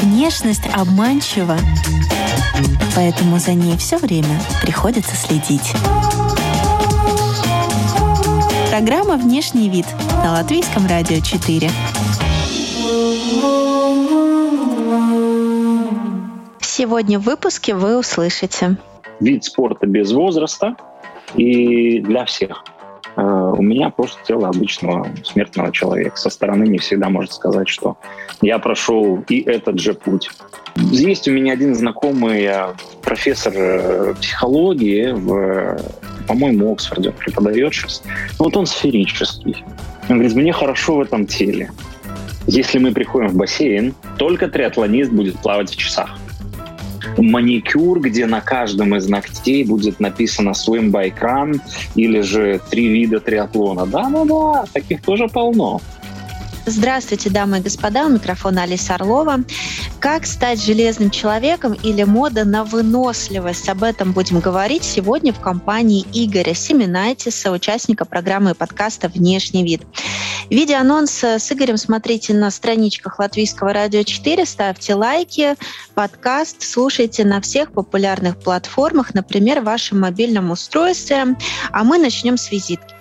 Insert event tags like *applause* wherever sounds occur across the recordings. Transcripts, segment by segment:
Внешность обманчива, поэтому за ней все время приходится следить. Программа «Внешний вид» на Латвийском радио 4. Сегодня в выпуске вы услышите. Вид спорта без возраста и для всех. Э, у меня просто тело обычного смертного человека. Со стороны не всегда может сказать, что я прошел и этот же путь. Есть у меня один знакомый э, профессор э, психологии в, по-моему, Оксфорде преподает сейчас. Вот он сферический. Он говорит, мне хорошо в этом теле. Если мы приходим в бассейн, только триатлонист будет плавать в часах маникюр, где на каждом из ногтей будет написано swim by crun или же три вида триатлона. Да-да-да, таких тоже полно. Здравствуйте, дамы и господа, у микрофона Алиса Орлова. Как стать железным человеком или мода на выносливость? Об этом будем говорить сегодня в компании Игоря Семенайтиса, участника программы и подкаста «Внешний вид». Видеоанонс с Игорем смотрите на страничках Латвийского радио 4, ставьте лайки, подкаст слушайте на всех популярных платформах, например, в вашем мобильном устройстве. А мы начнем с визитки.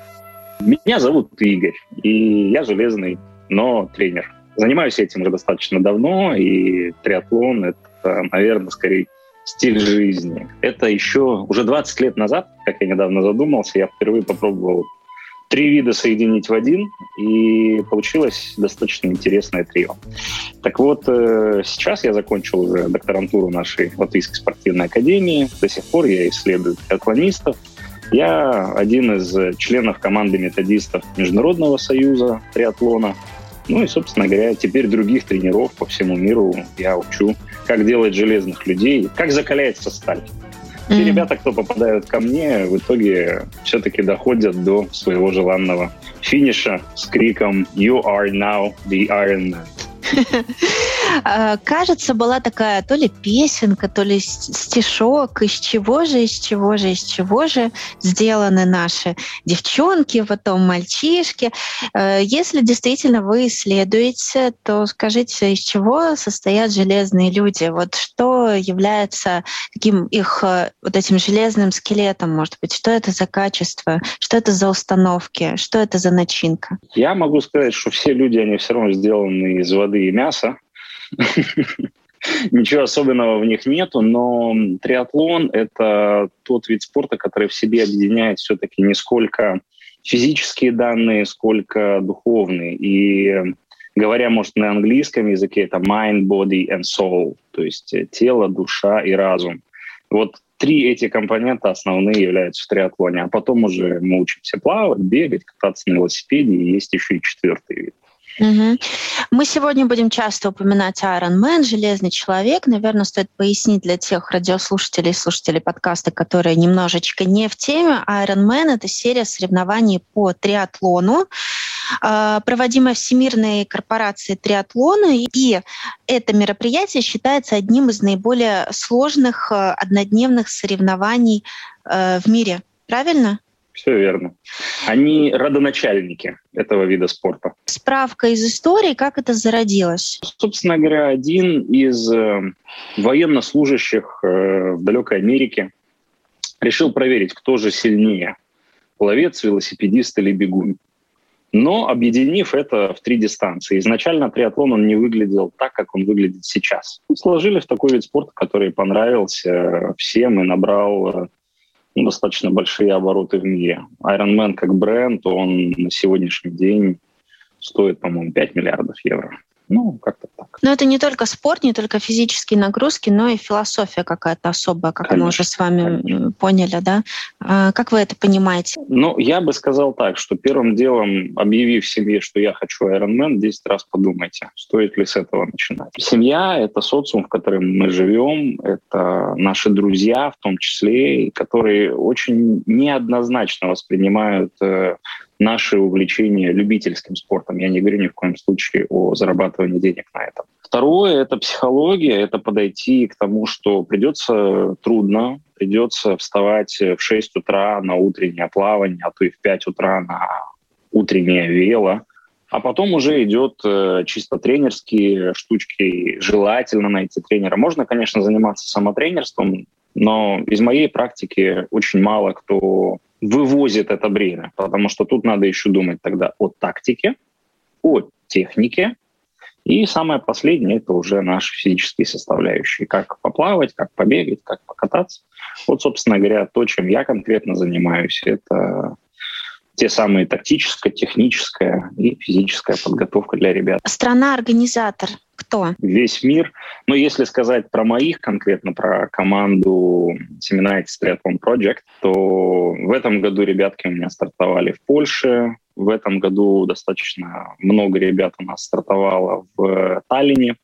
Меня зовут Игорь, и я железный но тренер. Занимаюсь этим уже достаточно давно, и триатлон — это, наверное, скорее стиль жизни. Это еще уже 20 лет назад, как я недавно задумался, я впервые попробовал три вида соединить в один, и получилось достаточно интересное трио. Так вот, э, сейчас я закончил уже докторантуру нашей Латвийской спортивной академии. До сих пор я исследую триатлонистов. Я один из членов команды методистов Международного союза триатлона – ну и, собственно говоря, теперь других тренеров по всему миру я учу, как делать железных людей, как закаляется сталь. Mm-hmm. Те ребята, кто попадают ко мне, в итоге все-таки доходят до своего желанного финиша с криком «You are now the Iron Man». А, кажется, была такая то ли песенка, то ли стишок, из чего же, из чего же, из чего же сделаны наши девчонки, потом мальчишки. Э, если действительно вы исследуете, то скажите, из чего состоят железные люди? Вот что является таким их э, вот этим железным скелетом, может быть? Что это за качество? Что это за установки? Что это за начинка? Я могу сказать, что все люди, они все равно сделаны из воды и мяса. *laughs* Ничего особенного в них нету, но триатлон — это тот вид спорта, который в себе объединяет все-таки не сколько физические данные, сколько духовные. И говоря, может, на английском языке, это mind, body and soul, то есть тело, душа и разум. Вот три эти компонента основные являются в триатлоне, а потом уже мы учимся плавать, бегать, кататься на велосипеде, и есть еще и четвертый вид. Угу. Мы сегодня будем часто упоминать Iron Man, Железный человек. Наверное, стоит пояснить для тех радиослушателей и слушателей подкаста, которые немножечко не в теме. Iron Man — это серия соревнований по триатлону, а, проводимая Всемирной корпорацией триатлона. И это мероприятие считается одним из наиболее сложных э, однодневных соревнований э, в мире. Правильно? Все верно. Они родоначальники этого вида спорта. Справка из истории, как это зародилось? Собственно говоря, один из э, военнослужащих э, в далекой Америке решил проверить, кто же сильнее – пловец, велосипедист или бегун. Но объединив это в три дистанции. Изначально триатлон он не выглядел так, как он выглядит сейчас. Сложили в такой вид спорта, который понравился всем и набрал э, достаточно большие обороты в мире. Iron Man как бренд, он на сегодняшний день стоит, по-моему, 5 миллиардов евро. Ну, как-то так. Но это не только спорт, не только физические нагрузки, но и философия какая-то особая, как конечно, мы уже с вами конечно. поняли, да? А как вы это понимаете? Ну, я бы сказал так, что первым делом, объявив себе, что я хочу Ironman, 10 раз подумайте, стоит ли с этого начинать. Семья — это социум, в котором мы живем, это наши друзья в том числе, которые очень неоднозначно воспринимают наше увлечение любительским спортом. Я не говорю ни в коем случае о зарабатывании денег на этом. Второе – это психология, это подойти к тому, что придется трудно, придется вставать в 6 утра на утреннее плавание, а то и в 5 утра на утреннее вело, а потом уже идет э, чисто тренерские штучки. Желательно найти тренера. Можно, конечно, заниматься самотренерством, но из моей практики очень мало кто вывозит это бремя, потому что тут надо еще думать тогда о тактике, о технике, и самое последнее – это уже наши физические составляющие. Как поплавать, как побегать, как покататься. Вот, собственно говоря, то, чем я конкретно занимаюсь, это те самые тактическая, техническая и физическая подготовка для ребят. Страна-организатор кто? Весь мир. Но если сказать про моих конкретно, про команду Seminaritis Triathlon Project, то в этом году ребятки у меня стартовали в Польше, в этом году достаточно много ребят у нас стартовало в Таллине.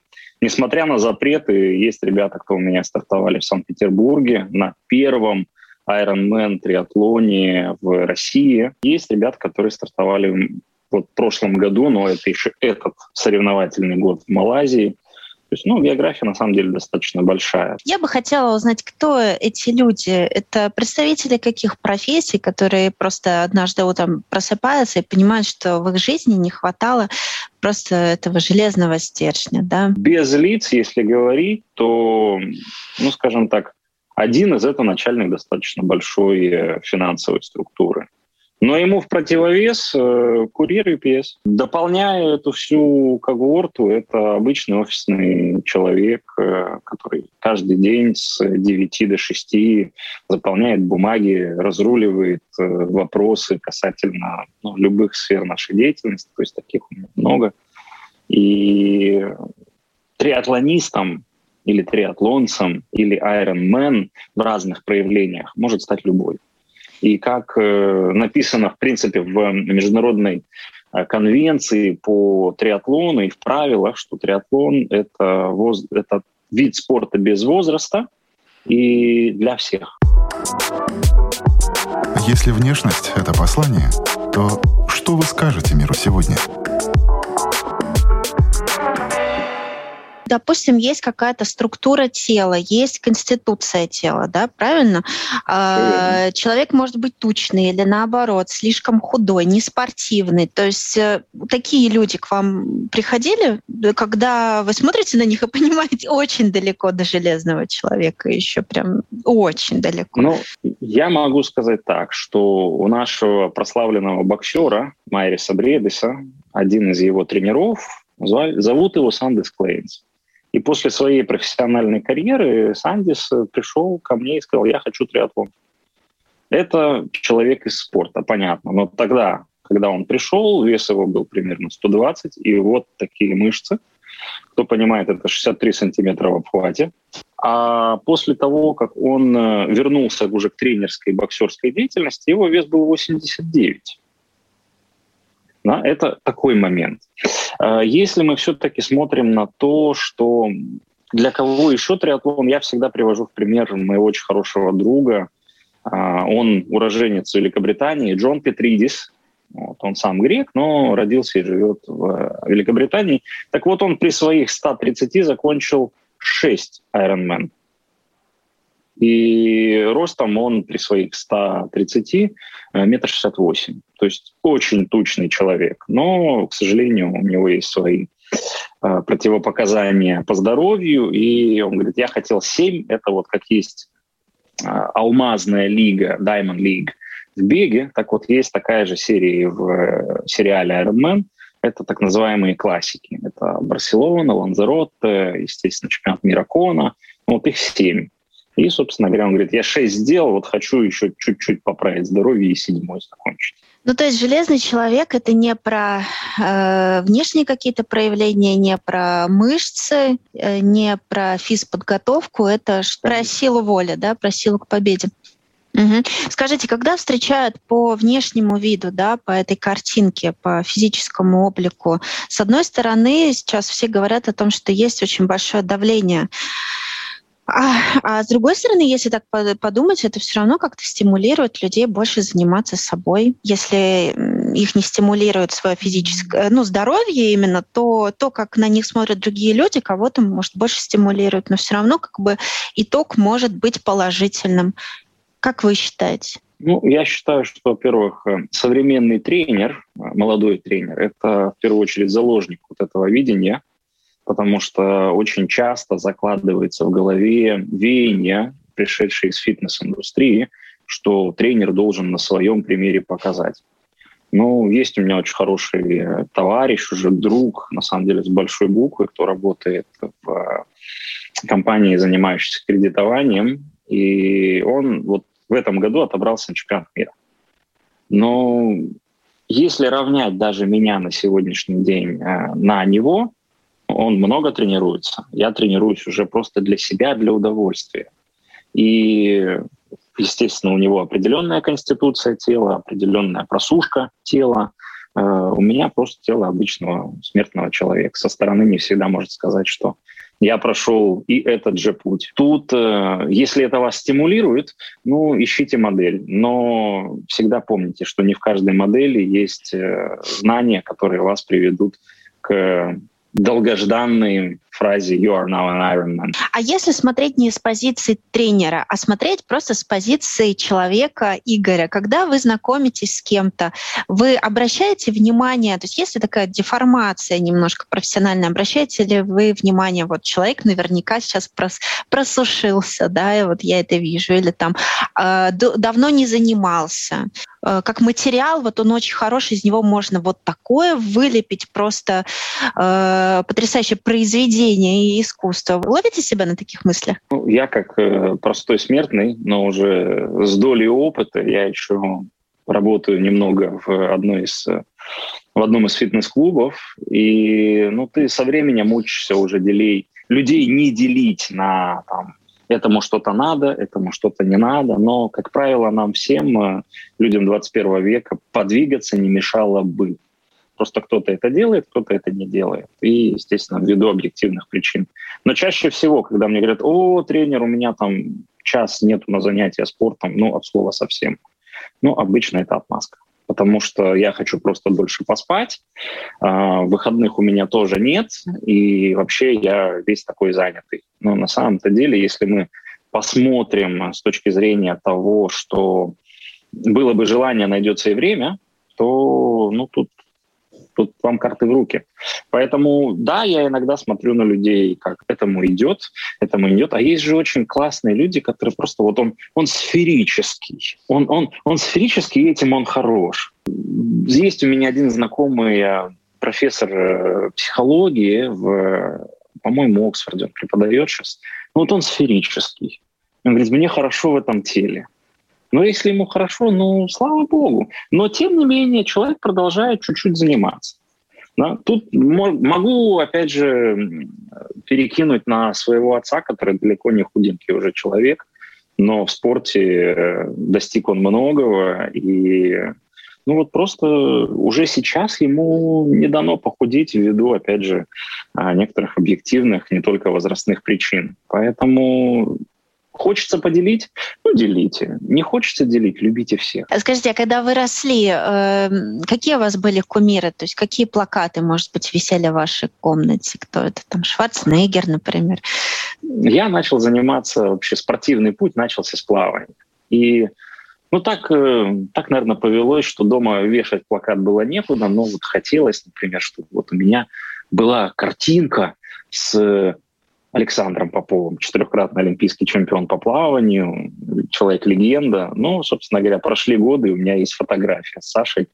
Несмотря на запреты, есть ребята, кто у меня стартовали в Санкт-Петербурге на первом Ironman триатлоне в России. Есть ребята, которые стартовали вот в прошлом году, но это еще этот соревновательный год в Малайзии. То есть, ну, география на самом деле достаточно большая. Я бы хотела узнать, кто эти люди. Это представители каких профессий, которые просто однажды утром просыпаются и понимают, что в их жизни не хватало просто этого железного стержня, да? Без лиц, если говорить, то, ну, скажем так, один из это начальник достаточно большой э, финансовой структуры. Но ему в противовес э, курьер UPS. Дополняя эту всю когорту, это обычный офисный человек, э, который каждый день с 9 до 6 заполняет бумаги, разруливает э, вопросы касательно ну, любых сфер нашей деятельности, то есть таких у меня много. И триатлонистом или триатлонцем, или Ironman в разных проявлениях может стать любой. И как э, написано, в принципе, в международной э, конвенции по триатлону и в правилах, что триатлон это, воз, это вид спорта без возраста и для всех. Если внешность — это послание, то что вы скажете миру сегодня? Допустим, есть какая-то структура тела, есть конституция тела, да, правильно? А, человек может быть тучный или наоборот, слишком худой, неспортивный. То есть э, такие люди к вам приходили, когда вы смотрите на них и *laughs* понимаете, очень далеко до железного человека еще, прям очень далеко. Ну, я могу сказать так, что у нашего прославленного боксера Майриса Бредеса, один из его тренеров, зовут его Сандес Клейнс. И после своей профессиональной карьеры Сандис пришел ко мне и сказал, я хочу триатлон. Это человек из спорта, понятно. Но тогда, когда он пришел, вес его был примерно 120, и вот такие мышцы. Кто понимает, это 63 сантиметра в обхвате. А после того, как он э, вернулся уже к тренерской боксерской деятельности, его вес был 89. Да, это такой момент. А, если мы все-таки смотрим на то, что для кого еще триатлон, я всегда привожу в пример моего очень хорошего друга. А, он уроженец Великобритании, Джон Петридис. Вот, он сам грек, но родился и живет в Великобритании. Так вот, он при своих 130 закончил 6 Ironman. И ростом он при своих 130 э, метр шестьдесят восемь. То есть очень тучный человек. Но, к сожалению, у него есть свои э, противопоказания по здоровью. И он говорит, я хотел 7. Это вот как есть э, алмазная лига, Diamond League в беге. Так вот, есть такая же серия в сериале Iron Man. Это так называемые классики. Это Барселона, Ланзарот, естественно, чемпионат мира Кона. Вот их семь. И, собственно говоря, он говорит, я шесть сделал, вот хочу еще чуть-чуть поправить здоровье и седьмой закончить. Ну, то есть железный человек это не про э, внешние какие-то проявления, не про мышцы, э, не про физподготовку, это про силу воли, да, про силу к победе. Угу. Скажите, когда встречают по внешнему виду, да, по этой картинке, по физическому облику, с одной стороны, сейчас все говорят о том, что есть очень большое давление а, а с другой стороны, если так подумать, это все равно как-то стимулирует людей больше заниматься собой. Если их не стимулирует свое физическое, ну, здоровье именно, то то, как на них смотрят другие люди, кого-то, может, больше стимулирует, но все равно как бы итог может быть положительным. Как вы считаете? Ну, я считаю, что, во-первых, э, современный тренер, э, молодой тренер, это в первую очередь заложник вот этого видения, потому что очень часто закладывается в голове веяние, пришедшее из фитнес-индустрии, что тренер должен на своем примере показать. Ну, есть у меня очень хороший э, товарищ, уже друг, на самом деле, с большой буквы, кто работает в компании, занимающейся кредитованием, и он вот в этом году отобрался на чемпионат мира. Но если равнять даже меня на сегодняшний день э, на него, он много тренируется. Я тренируюсь уже просто для себя, для удовольствия. И, естественно, у него определенная конституция тела, определенная просушка тела. Э, у меня просто тело обычного смертного человека. Со стороны не всегда может сказать, что я прошел и этот же путь. Тут, э, если это вас стимулирует, ну, ищите модель. Но всегда помните, что не в каждой модели есть э, знания, которые вас приведут к долгожданной фразе «You are now an Iron Man». А если смотреть не с позиции тренера, а смотреть просто с позиции человека Игоря, когда вы знакомитесь с кем-то, вы обращаете внимание, то есть если такая деформация немножко профессиональная, обращаете ли вы внимание, вот человек наверняка сейчас прос, просушился, да, и вот я это вижу, или там э, давно не занимался, как материал, вот он очень хороший, из него можно вот такое вылепить, просто э, потрясающее произведение и искусства. ловите себя на таких мыслях? Ну, я как э, простой смертный, но уже с долей опыта, я еще работаю немного в одной из в одном из фитнес-клубов, и ну, ты со временем учишься уже делей, людей не делить на там, этому что-то надо, этому что-то не надо, но, как правило, нам всем, э, людям 21 века, подвигаться не мешало бы. Просто кто-то это делает, кто-то это не делает. И, естественно, ввиду объективных причин. Но чаще всего, когда мне говорят, о, тренер, у меня там час нету на занятия спортом, ну, от слова совсем. Ну, обычно это отмазка потому что я хочу просто больше поспать. А, выходных у меня тоже нет, и вообще я весь такой занятый. Но на самом-то деле, если мы посмотрим с точки зрения того, что было бы желание, найдется и время, то ну, тут тут вам карты в руки. Поэтому, да, я иногда смотрю на людей, как этому идет, этому идет. А есть же очень классные люди, которые просто вот он, он сферический. Он, он, он сферический, и этим он хорош. Есть у меня один знакомый э, профессор э, психологии в, по-моему, Оксфорде, он преподает сейчас. Ну, вот он сферический. Он говорит, мне хорошо в этом теле. Но если ему хорошо, ну, слава богу. Но, тем не менее, человек продолжает чуть-чуть заниматься. Да? Тут могу, опять же, перекинуть на своего отца, который далеко не худенький уже человек, но в спорте э, достиг он многого, и ну вот просто уже сейчас ему не дано похудеть ввиду, опять же, а, некоторых объективных, не только возрастных причин. Поэтому Хочется поделить? Ну, делите. Не хочется делить? Любите всех. Скажите, а когда вы росли, э, какие у вас были кумиры? То есть какие плакаты, может быть, висели в вашей комнате? Кто это? Там Шварценеггер, например? Я начал заниматься, вообще спортивный путь начался с плавания. И ну, так, э, так, наверное, повелось, что дома вешать плакат было некуда, но вот хотелось, например, чтобы вот у меня была картинка с Александром Поповым, четырехкратный олимпийский чемпион по плаванию, человек-легенда. Ну, собственно говоря, прошли годы, и у меня есть фотография с Сашей.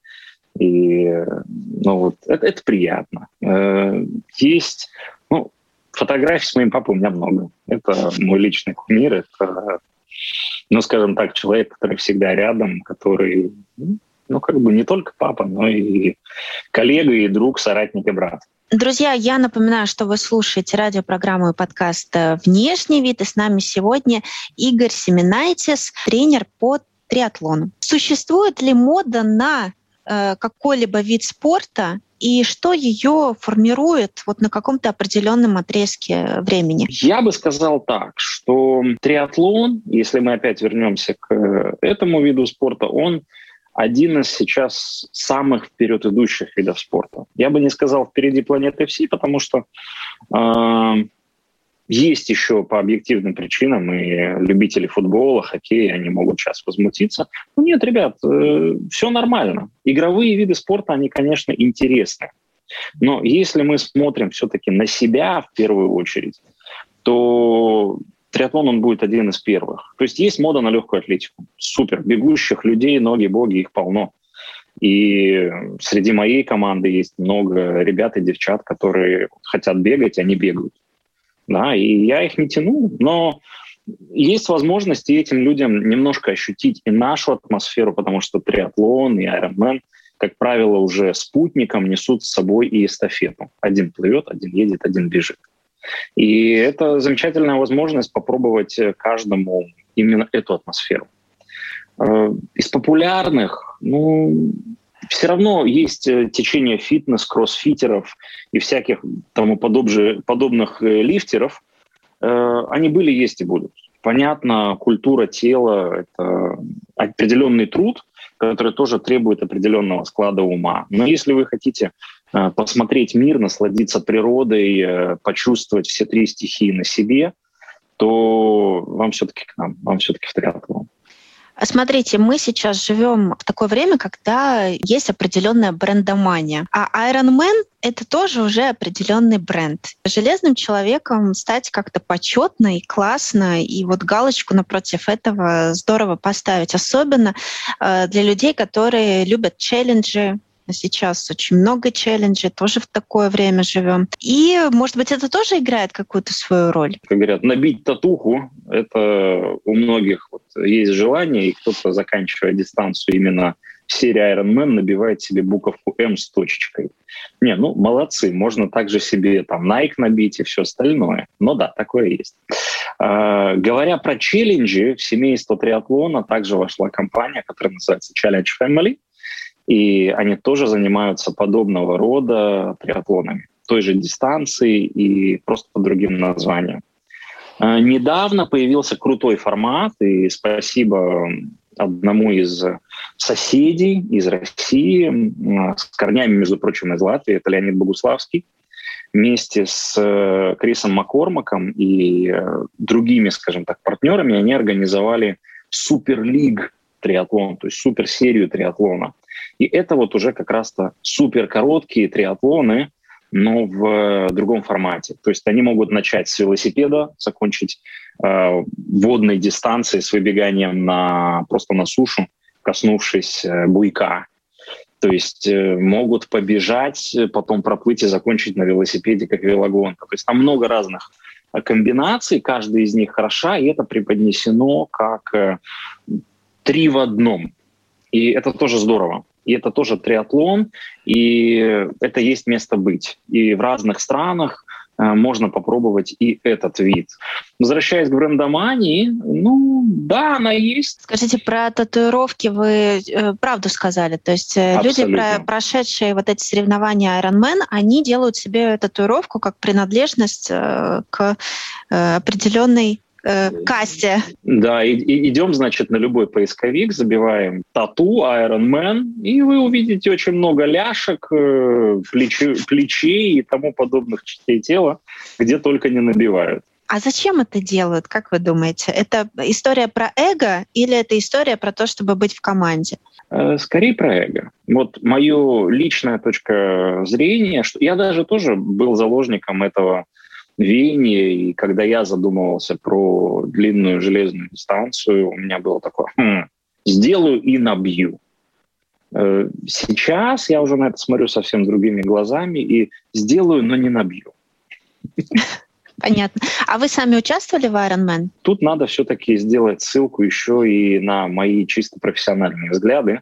И ну, вот, это, это приятно. Э, есть ну, фотографий с моим папой у меня много. Это мой личный кумир. Это, ну, скажем так, человек, который всегда рядом, который, ну, как бы не только папа, но и коллега, и друг, соратник и брат. Друзья, я напоминаю, что вы слушаете радиопрограмму и подкаст э, «Внешний вид». И с нами сегодня Игорь Семенайтис, тренер по триатлону. Существует ли мода на э, какой-либо вид спорта и что ее формирует вот на каком-то определенном отрезке времени? Я бы сказал так, что триатлон, если мы опять вернемся к э, этому виду спорта, он один из сейчас самых вперед идущих видов спорта. Я бы не сказал впереди планеты все, потому что э, есть еще по объективным причинам и любители футбола, хоккея, они могут сейчас возмутиться. Ну нет, ребят, э, все нормально. Игровые виды спорта, они, конечно, интересны. Но если мы смотрим все-таки на себя в первую очередь, то триатлон он будет один из первых. То есть есть мода на легкую атлетику. Супер. Бегущих людей, ноги, боги, их полно. И среди моей команды есть много ребят и девчат, которые хотят бегать, они бегают. Да, и я их не тяну, но есть возможность этим людям немножко ощутить и нашу атмосферу, потому что триатлон и Ironman, как правило, уже спутником несут с собой и эстафету. Один плывет, один едет, один бежит. И это замечательная возможность попробовать каждому именно эту атмосферу. Э, из популярных, ну, все равно есть э, течение фитнес, кроссфитеров и всяких тому подобже, подобных э, лифтеров. Они были, есть и будут. Понятно, культура тела — это определенный труд, который тоже требует определенного склада ума. Но если вы хотите Э, посмотреть мир, насладиться природой, э, почувствовать все три стихии на себе, то вам все-таки к нам, вам все-таки в триатлон. Смотрите, мы сейчас живем в такое время, когда есть определенная брендомания. А Ironman — это тоже уже определенный бренд. Железным человеком стать как-то почетно и классно, и вот галочку напротив этого здорово поставить. Особенно э, для людей, которые любят челленджи, Сейчас очень много челленджей, тоже в такое время живем. И, может быть, это тоже играет какую-то свою роль? Как говорят, набить татуху, это у многих вот есть желание, и кто-то, заканчивая дистанцию именно в серии Iron Man, набивает себе буковку М с точечкой. Не, ну, молодцы, можно также себе там Nike набить и все остальное. Но да, такое есть. Uh, говоря про челленджи, в семейство триатлона также вошла компания, которая называется Challenge Family. И они тоже занимаются подобного рода триатлонами, той же дистанции и просто по другим названиям. А, недавно появился крутой формат, и спасибо одному из соседей из России, с корнями, между прочим, из Латвии, это Леонид Богуславский, вместе с э, Крисом Маккормаком и э, другими, скажем так, партнерами они организовали Суперлиг триатлон, то есть суперсерию триатлона – и это вот уже как раз-то супер короткие триатлоны, но в э, другом формате. То есть они могут начать с велосипеда, закончить э, водной дистанцией с выбеганием на, просто на сушу, коснувшись э, буйка. То есть э, могут побежать, потом проплыть и закончить на велосипеде, как велогонка. То есть там много разных э, комбинаций, каждая из них хороша, и это преподнесено как э, три в одном. И это тоже здорово и это тоже триатлон, и это есть место быть. И в разных странах э, можно попробовать и этот вид. Возвращаясь к брендомании, ну да, она есть. Скажите, про татуировки вы э, правду сказали. То есть э, люди, про, прошедшие вот эти соревнования Ironman, они делают себе татуировку как принадлежность э, к э, определенной э, касте. Да, и, и идем, значит, на любой поисковик, забиваем тату, Iron Man, и вы увидите очень много ляшек, э, плечи, плечей и тому подобных частей тела, где только не набивают. А зачем это делают, как вы думаете? Это история про эго или это история про то, чтобы быть в команде? Э, скорее про эго. Вот мое личная точка зрения, что я даже тоже был заложником этого веяние. И когда я задумывался про длинную железную дистанцию, у меня было такое, хм, сделаю и набью. Э, сейчас я уже на это смотрю совсем другими глазами и сделаю, но не набью. Понятно. А вы сами участвовали в Ironman? Тут надо все-таки сделать ссылку еще и на мои чисто профессиональные взгляды.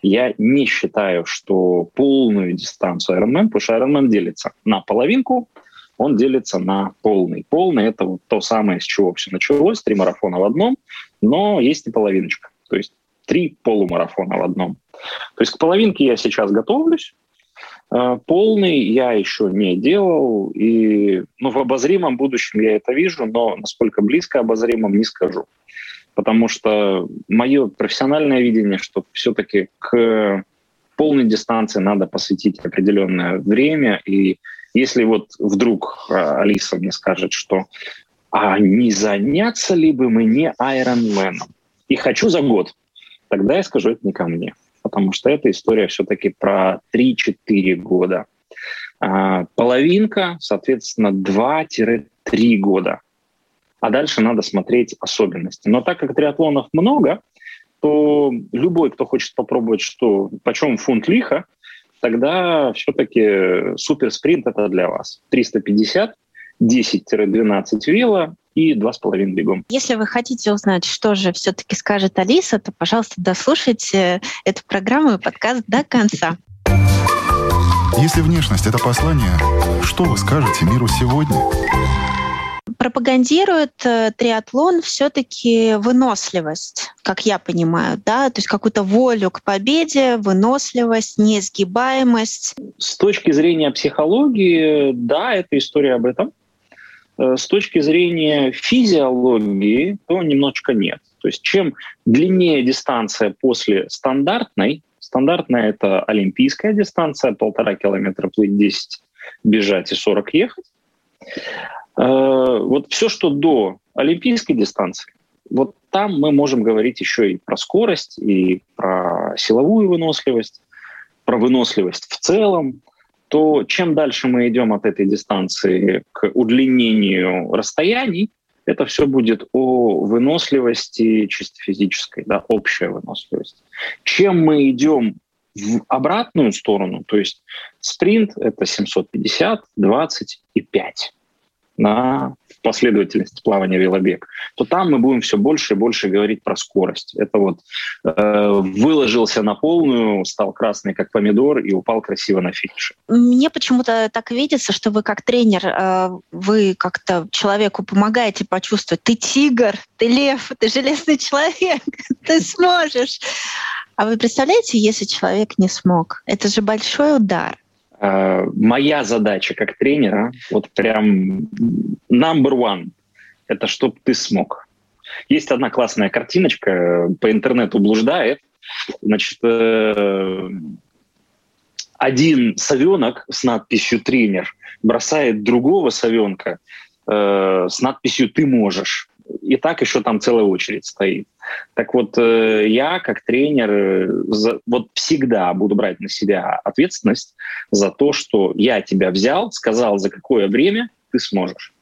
Я не считаю, что полную дистанцию Ironman, потому что Ironman делится на половинку он делится на полный. Полный — это вот то самое, с чего все началось, три марафона в одном, но есть и половиночка, то есть три полумарафона в одном. То есть к половинке я сейчас готовлюсь, э, Полный я еще не делал, и ну, в обозримом будущем я это вижу, но насколько близко обозримом не скажу. Потому что мое профессиональное видение, что все-таки к полной дистанции надо посвятить определенное время. И если вот вдруг а, Алиса мне скажет, что а не заняться ли бы мне Айронменом? И хочу за год. Тогда я скажу, это не ко мне. Потому что эта история все-таки про 3-4 года. А, половинка, соответственно, 2-3 года. А дальше надо смотреть особенности. Но так как триатлонов много, то любой, кто хочет попробовать, что почем фунт лиха, тогда все-таки суперспринт это для вас. 350, 10-12 вела и 2,5 бегом. Если вы хотите узнать, что же все-таки скажет Алиса, то, пожалуйста, дослушайте эту программу и подкаст до конца. Если внешность — это послание, что вы скажете миру сегодня? Пропагандирует э, триатлон все-таки выносливость, как я понимаю, да, то есть какую-то волю к победе, выносливость, несгибаемость. С точки зрения психологии, да, это история об этом. Э, с точки зрения физиологии, то немножечко нет. То есть чем длиннее дистанция после стандартной, стандартная это олимпийская дистанция, полтора километра плыть 10, бежать и 40 ехать, вот все, что до олимпийской дистанции, вот там мы можем говорить еще и про скорость, и про силовую выносливость, про выносливость в целом, то чем дальше мы идем от этой дистанции к удлинению расстояний, это все будет о выносливости чисто физической, да, общая выносливость. Чем мы идем в обратную сторону, то есть спринт — это 750, 20 и 5 на последовательность плавания велобег, то там мы будем все больше и больше говорить про скорость. Это вот э, выложился на полную, стал красный как помидор и упал красиво на финише. Мне почему-то так видится, что вы как тренер, э, вы как-то человеку помогаете почувствовать, ты тигр, ты лев, ты железный человек, *laughs* ты сможешь. А вы представляете, если человек не смог? Это же большой удар. Э, моя задача как тренера, вот прям number one, это чтобы ты смог. Есть одна классная картиночка, по интернету блуждает. Значит, э, один совенок с надписью «тренер» бросает другого совенка э, с надписью «ты можешь» и так еще там целая очередь стоит. Так вот, э, я как тренер э, вот всегда буду брать на себя ответственность за то, что я тебя взял, сказал, за какое время ты сможешь.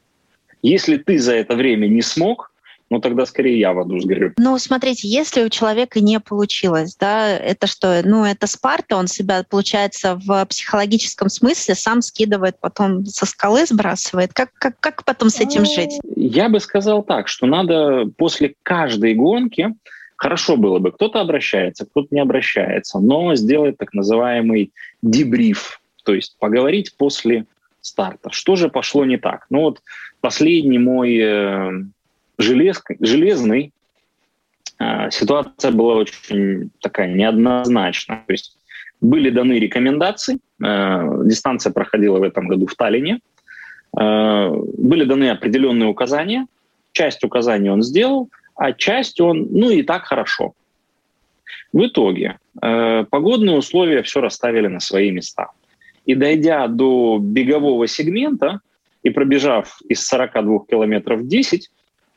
Если ты за это время не смог, ну тогда скорее я в аду сгорю. Ну, смотрите, если у человека не получилось, да, это что? Ну, это Спарта, он себя, получается, в психологическом смысле сам скидывает, потом со скалы сбрасывает. Как, как, как потом с этим жить? Я бы сказал так, что надо после каждой гонки Хорошо было бы, кто-то обращается, кто-то не обращается, но сделать так называемый дебриф, то есть поговорить после старта. Что же пошло не так? Ну вот последний мой э, желез, железный, а, ситуация была очень такая неоднозначная. То есть были даны рекомендации, а, дистанция проходила в этом году в Таллине, а, были даны определенные указания, часть указаний он сделал, а часть он, ну и так хорошо. В итоге погодные условия все расставили на свои места. И дойдя до бегового сегмента и пробежав из 42 километров 10,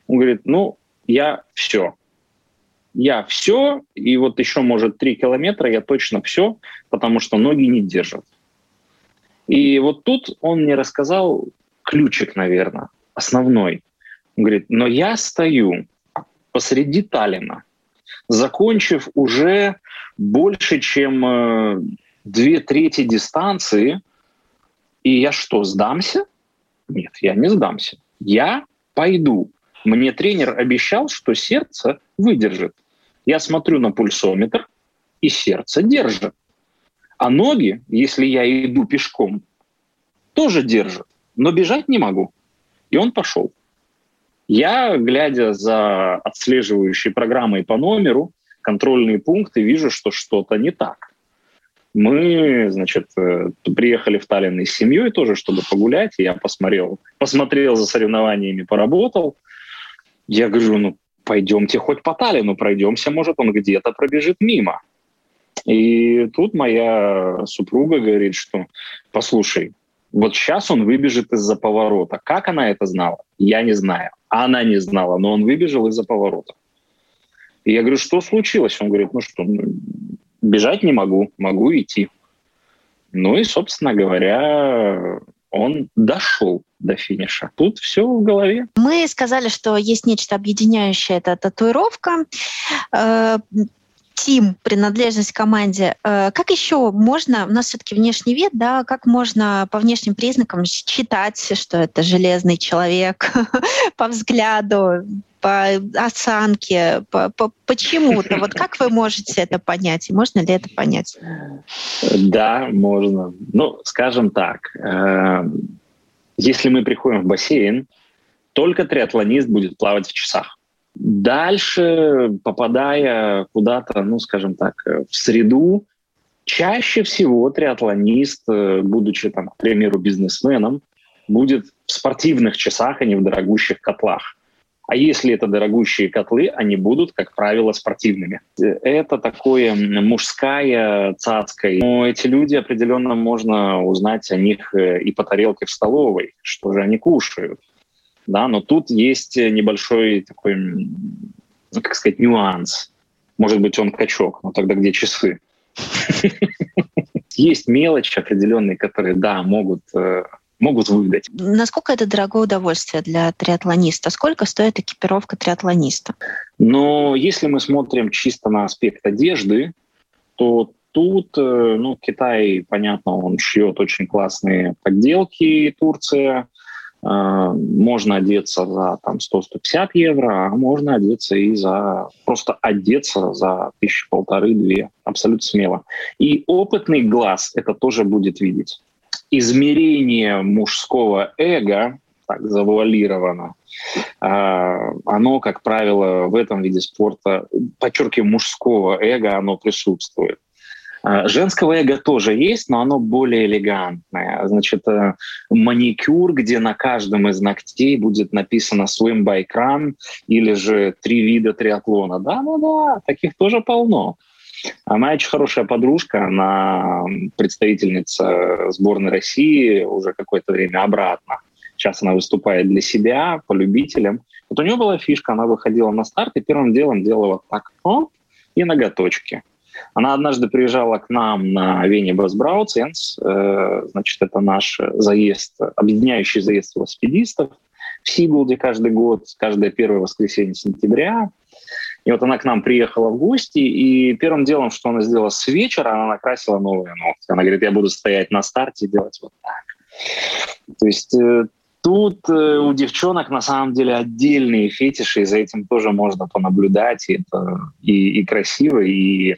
он говорит, ну, я все. Я все, и вот еще, может, три километра, я точно все, потому что ноги не держат. И вот тут он мне рассказал ключик, наверное, основной. Он говорит, но я стою посреди Таллина, закончив уже больше, чем э, две трети дистанции, и я что, сдамся? Нет, я не сдамся. Я пойду. Мне тренер обещал, что сердце выдержит. Я смотрю на пульсометр, и сердце держит. А ноги, если я иду пешком, тоже держат, но бежать не могу. И он пошел. Я, глядя за отслеживающей программой по номеру, контрольные пункты, вижу, что что-то не так. Мы, значит, э, приехали в Таллин с семьей тоже, чтобы погулять. Я посмотрел, посмотрел за соревнованиями, поработал. Я говорю, ну, пойдемте хоть по Таллину пройдемся, может, он где-то пробежит мимо. И тут моя супруга говорит, что, послушай, вот сейчас он выбежит из-за поворота. Как она это знала? Я не знаю. Она не знала, но он выбежал из-за поворота. И я говорю, что случилось? Он говорит, ну что, ну, бежать не могу, могу идти. Ну и, собственно говоря, он дошел до финиша. Тут все в голове. Мы сказали, что есть нечто объединяющее, это татуировка. Тим, принадлежность команде. Э, как еще можно, у нас все-таки внешний вид, да, как можно по внешним признакам считать, что это железный человек, *laughs* по взгляду, по осанке, по, по, почему-то. Вот как вы можете это понять? И можно ли это понять? Да, можно. Ну, скажем так, э, если мы приходим в бассейн, только триатлонист будет плавать в часах. Дальше, попадая куда-то, ну, скажем так, в среду, чаще всего триатлонист, э, будучи, там, к примеру, бизнесменом, будет в спортивных часах, а не в дорогущих котлах. А если это дорогущие котлы, они будут, как правило, спортивными. Это такое мужская цацкая. Но эти люди определенно можно узнать о них э, и по тарелке в столовой, что же они кушают. Да, но тут есть небольшой такой, ну, как сказать, нюанс. Может быть, он качок, но тогда где часы? *laughs* Есть мелочи определенные, которые, да, могут э, могут выдать. Насколько это дорогое удовольствие для триатлониста? Сколько стоит экипировка триатлониста? Но если мы смотрим чисто на аспект одежды, то тут, э, ну, Китай, понятно, он шьет очень классные подделки, Турция, э, можно одеться за там 100-150 евро, а можно одеться и за просто одеться за тысячу полторы-две, абсолютно смело. И опытный глаз это тоже будет видеть измерение мужского эго, так завуалировано, а, оно, как правило, в этом виде спорта, подчеркиваю, мужского эго, оно присутствует. А, женского эго тоже есть, но оно более элегантное. Значит, э, маникюр, где на каждом из ногтей будет написано swim by run или же три вида триатлона. Да-да-да, таких тоже полно. А моя очень хорошая подружка, она представительница сборной России уже какое-то время обратно. Сейчас она выступает для себя, по любителям. Вот у нее была фишка, она выходила на старт и первым делом делала вот так, о, и ноготочки. Она однажды приезжала к нам на Вене Брасбрауценс, э, значит, это наш заезд, объединяющий заезд велосипедистов в Сигулде каждый год, каждое первое воскресенье сентября. И вот она к нам приехала в гости, и первым делом, что она сделала с вечера, она накрасила новые ногти. Она говорит, я буду стоять на старте и делать вот так. То есть э, тут э, у девчонок на самом деле отдельные фетиши, и за этим тоже можно понаблюдать, и это и, и красиво, и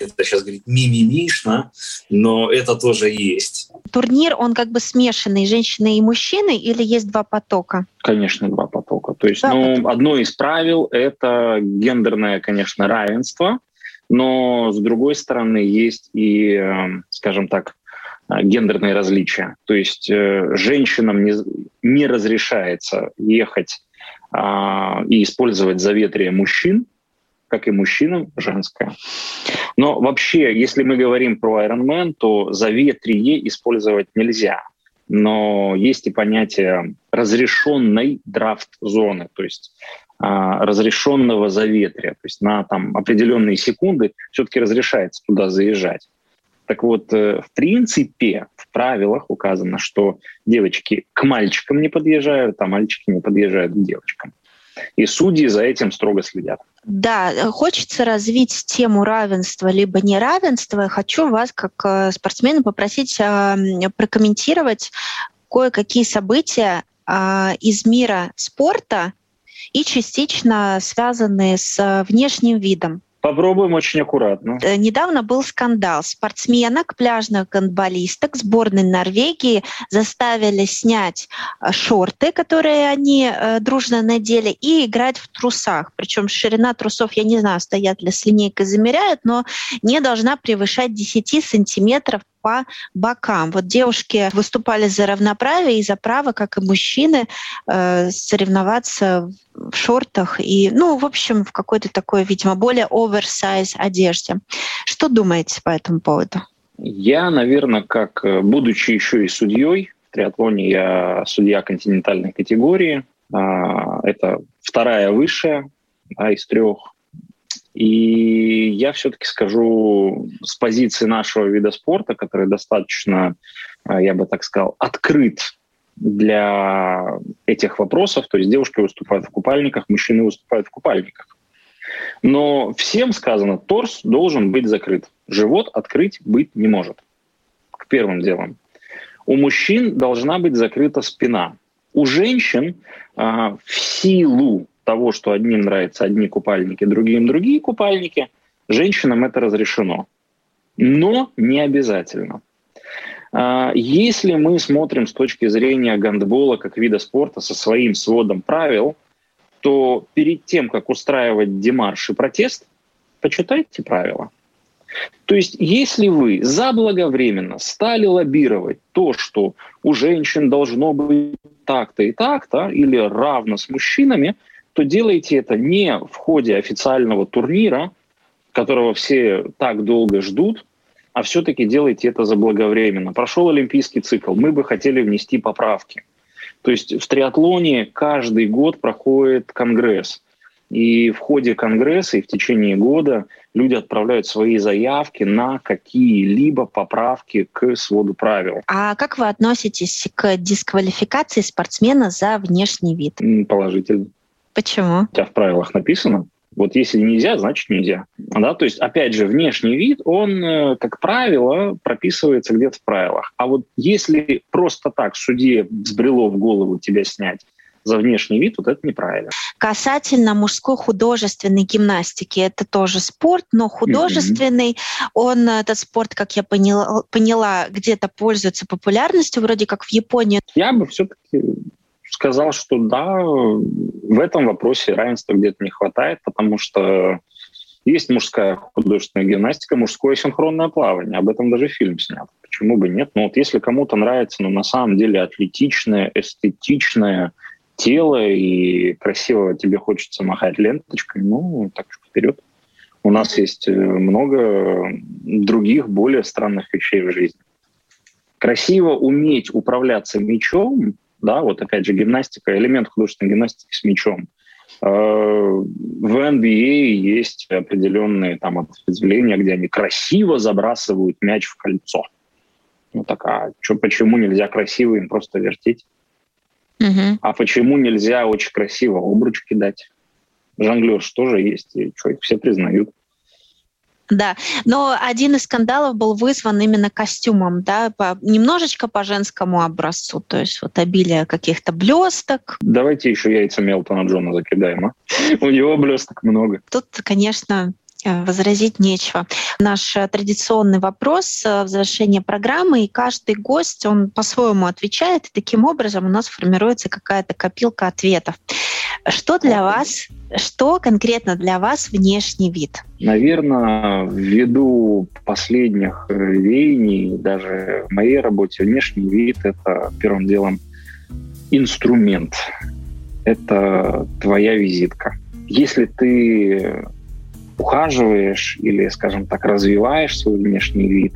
это сейчас говорит мимимишно, но это тоже есть. Турнир, он как бы смешанный, женщины и мужчины, или есть два потока? Конечно, два потока. То есть, да, ну, потока. одно из правил — это гендерное, конечно, равенство, но, с другой стороны, есть и, эм, скажем так, э, гендерные различия. То есть э, женщинам не, не разрешается ехать а, и использовать заветрие мужчин, как и мужчинам, женское. Но вообще, если мы говорим про Ironman, то заветрие использовать нельзя. Но есть и понятие разрешенной драфт-зоны, то есть а, разрешенного заветрия. То есть на там, определенные секунды все-таки разрешается туда заезжать. Так вот, э, в принципе, в правилах указано, что девочки к мальчикам не подъезжают, а мальчики не подъезжают к девочкам. И судьи за этим строго следят. Да, э, хочется развить тему равенства либо неравенства. Хочу вас, как э, спортсмена, попросить а, прокомментировать кое-какие события а, из мира спорта и частично связанные с э, внешним видом. Попробуем очень аккуратно. Э, недавно был скандал. Спортсменок, пляжных гандболисток сборной Норвегии заставили снять э, шорты, которые они э, дружно надели, и играть в трусах. Причем ширина трусов, я не знаю, стоят ли с линейкой замеряют, но не должна превышать 10 сантиметров по бокам. Вот девушки выступали за равноправие и за право, как и мужчины, э, соревноваться в шортах и, ну, в общем, в какой-то такой, видимо, более оверсайз одежде. Что думаете по этому поводу? Я, наверное, как э, будучи еще и судьей, в триатлоне я судья континентальной категории, а, это вторая высшая да, из трех. И я все-таки скажу с позиции нашего вида спорта, который достаточно, а, я бы так сказал, открыт для этих вопросов. То есть девушки выступают в купальниках, мужчины выступают в купальниках. Но всем сказано, торс должен быть закрыт. Живот открыть быть не может. К первым делам. У мужчин должна быть закрыта спина. У женщин а, в силу того, что одним нравятся одни купальники, другим другие купальники, женщинам это разрешено. Но не обязательно. А, если мы смотрим с точки зрения гандбола как вида спорта со своим сводом правил, то перед тем, как устраивать демарш и протест, почитайте правила. То есть, если вы заблаговременно стали лоббировать то, что у женщин должно быть так-то и так-то, или равно с мужчинами, то делайте это не в ходе официального турнира, которого все так долго ждут, а все-таки делайте это заблаговременно. Прошел олимпийский цикл, мы бы хотели внести поправки. То есть в триатлоне каждый год проходит конгресс. И в ходе конгресса и в течение года люди отправляют свои заявки на какие-либо поправки к своду правил. А как вы относитесь к дисквалификации спортсмена за внешний вид? Положительно. Почему? У тебя в правилах написано, вот если нельзя, значит нельзя. Да? То есть, опять же, внешний вид, он, э, как правило, прописывается где-то в правилах. А вот если просто так судье взбрело в голову тебя снять, за внешний вид, вот это неправильно. Касательно мужской художественной гимнастики, это тоже спорт, но художественный, mm-hmm. он, этот спорт, как я поняла, поняла где-то пользуется популярностью, вроде как в Японии. Я бы все-таки сказал, что да, в этом вопросе равенства где-то не хватает, потому что есть мужская художественная гимнастика, мужское синхронное плавание. Об этом даже фильм снят. Почему бы нет? Ну вот если кому-то нравится, но ну, на самом деле атлетичное, эстетичное, тело, и красиво тебе хочется махать ленточкой, ну, так что вперед. У нас есть э, много других более странных вещей в жизни. Красиво уметь управляться мечом, да, вот опять же гимнастика, элемент художественной гимнастики с мечом. Э, в NBA есть определенные там ответвления, где они красиво забрасывают мяч в кольцо. Ну так, а чё, почему нельзя красиво им просто вертеть? Угу. А почему нельзя очень красиво обруч кидать? Жонглер тоже есть, и что, их все признают. Да, но один из скандалов был вызван именно костюмом, да, по, немножечко по женскому образцу, то есть вот обилие каких-то блесток. Давайте еще яйца Мелтона Джона закидаем, а? *laughs* У него блесток много. Тут, конечно, Э, возразить нечего. Наш э, традиционный вопрос э, в завершении программы, и каждый гость, он по-своему отвечает, и таким образом у нас формируется какая-то копилка ответов. Что для вас, что конкретно для вас внешний вид? Наверное, ввиду последних веяний, даже в моей работе, внешний вид — это первым делом инструмент. Это твоя визитка. Если ты ухаживаешь или, скажем так, развиваешь свой внешний вид,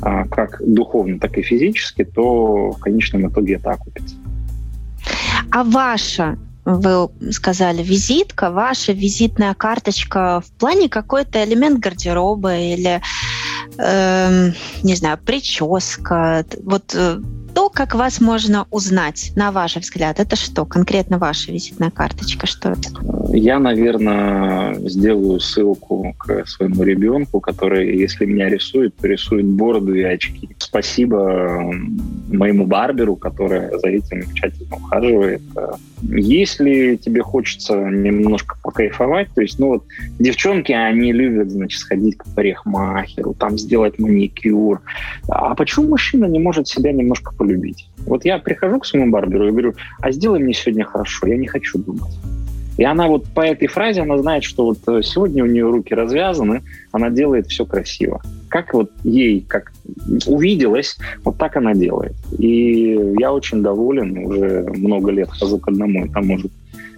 а, как духовно, так и физически, то в конечном итоге это окупится. А ваша вы сказали, визитка, ваша визитная карточка в плане какой-то элемент гардероба или, э, не знаю, прическа. Вот э, то, как вас можно узнать, на ваш взгляд, это что? Конкретно ваша визитная карточка, что это? Я, наверное, сделаю ссылку к своему ребенку, который, если меня рисует, рисует бороду и очки. Спасибо моему барберу, который за этим тщательно ухаживает. Если тебе хочется немножко покайфовать, то есть, ну вот, девчонки, они любят, значит, сходить к парикмахеру, там сделать маникюр. А почему мужчина не может себя немножко полюбить. Вот я прихожу к своему барберу и говорю, а сделай мне сегодня хорошо, я не хочу думать. И она вот по этой фразе, она знает, что вот э, сегодня у нее руки развязаны, она делает все красиво. Как вот ей, как увиделась, вот так она делает. И я очень доволен, уже много лет хожу к одному и тому же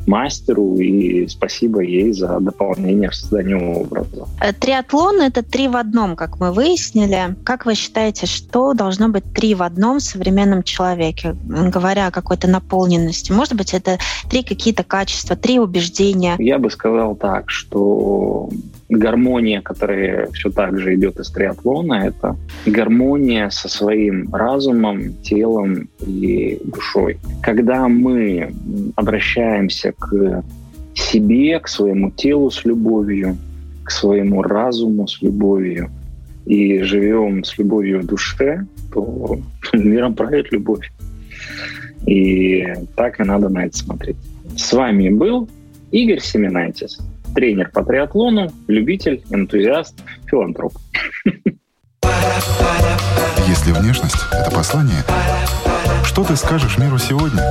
мастеру, и спасибо ей за дополнение в создании образа. Э, триатлон — это три в одном, как мы выяснили. Как вы считаете, что должно быть три в одном в современном человеке, говоря о какой-то наполненности? Может быть, это три какие-то качества, три убеждения? Я бы сказал так, что гармония, которая все так же идет из триатлона, это гармония со своим разумом, телом и душой. Когда мы обращаемся к себе, к своему телу с любовью, к своему разуму с любовью и живем с любовью в душе, то *laughs* миром правит любовь. И так и надо на это смотреть. С вами был Игорь Семенайтис тренер по триатлону, любитель, энтузиаст, филантроп. Если внешность — это послание, что ты скажешь миру сегодня?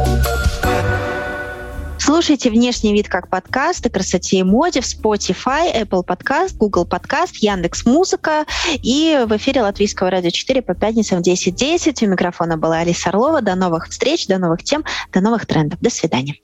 Слушайте «Внешний вид» как подкаст о красоте и моде в Spotify, Apple Podcast, Google Podcast, Яндекс Музыка и в эфире Латвийского радио 4 по пятницам в 10.10. У микрофона была Алиса Орлова. До новых встреч, до новых тем, до новых трендов. До свидания.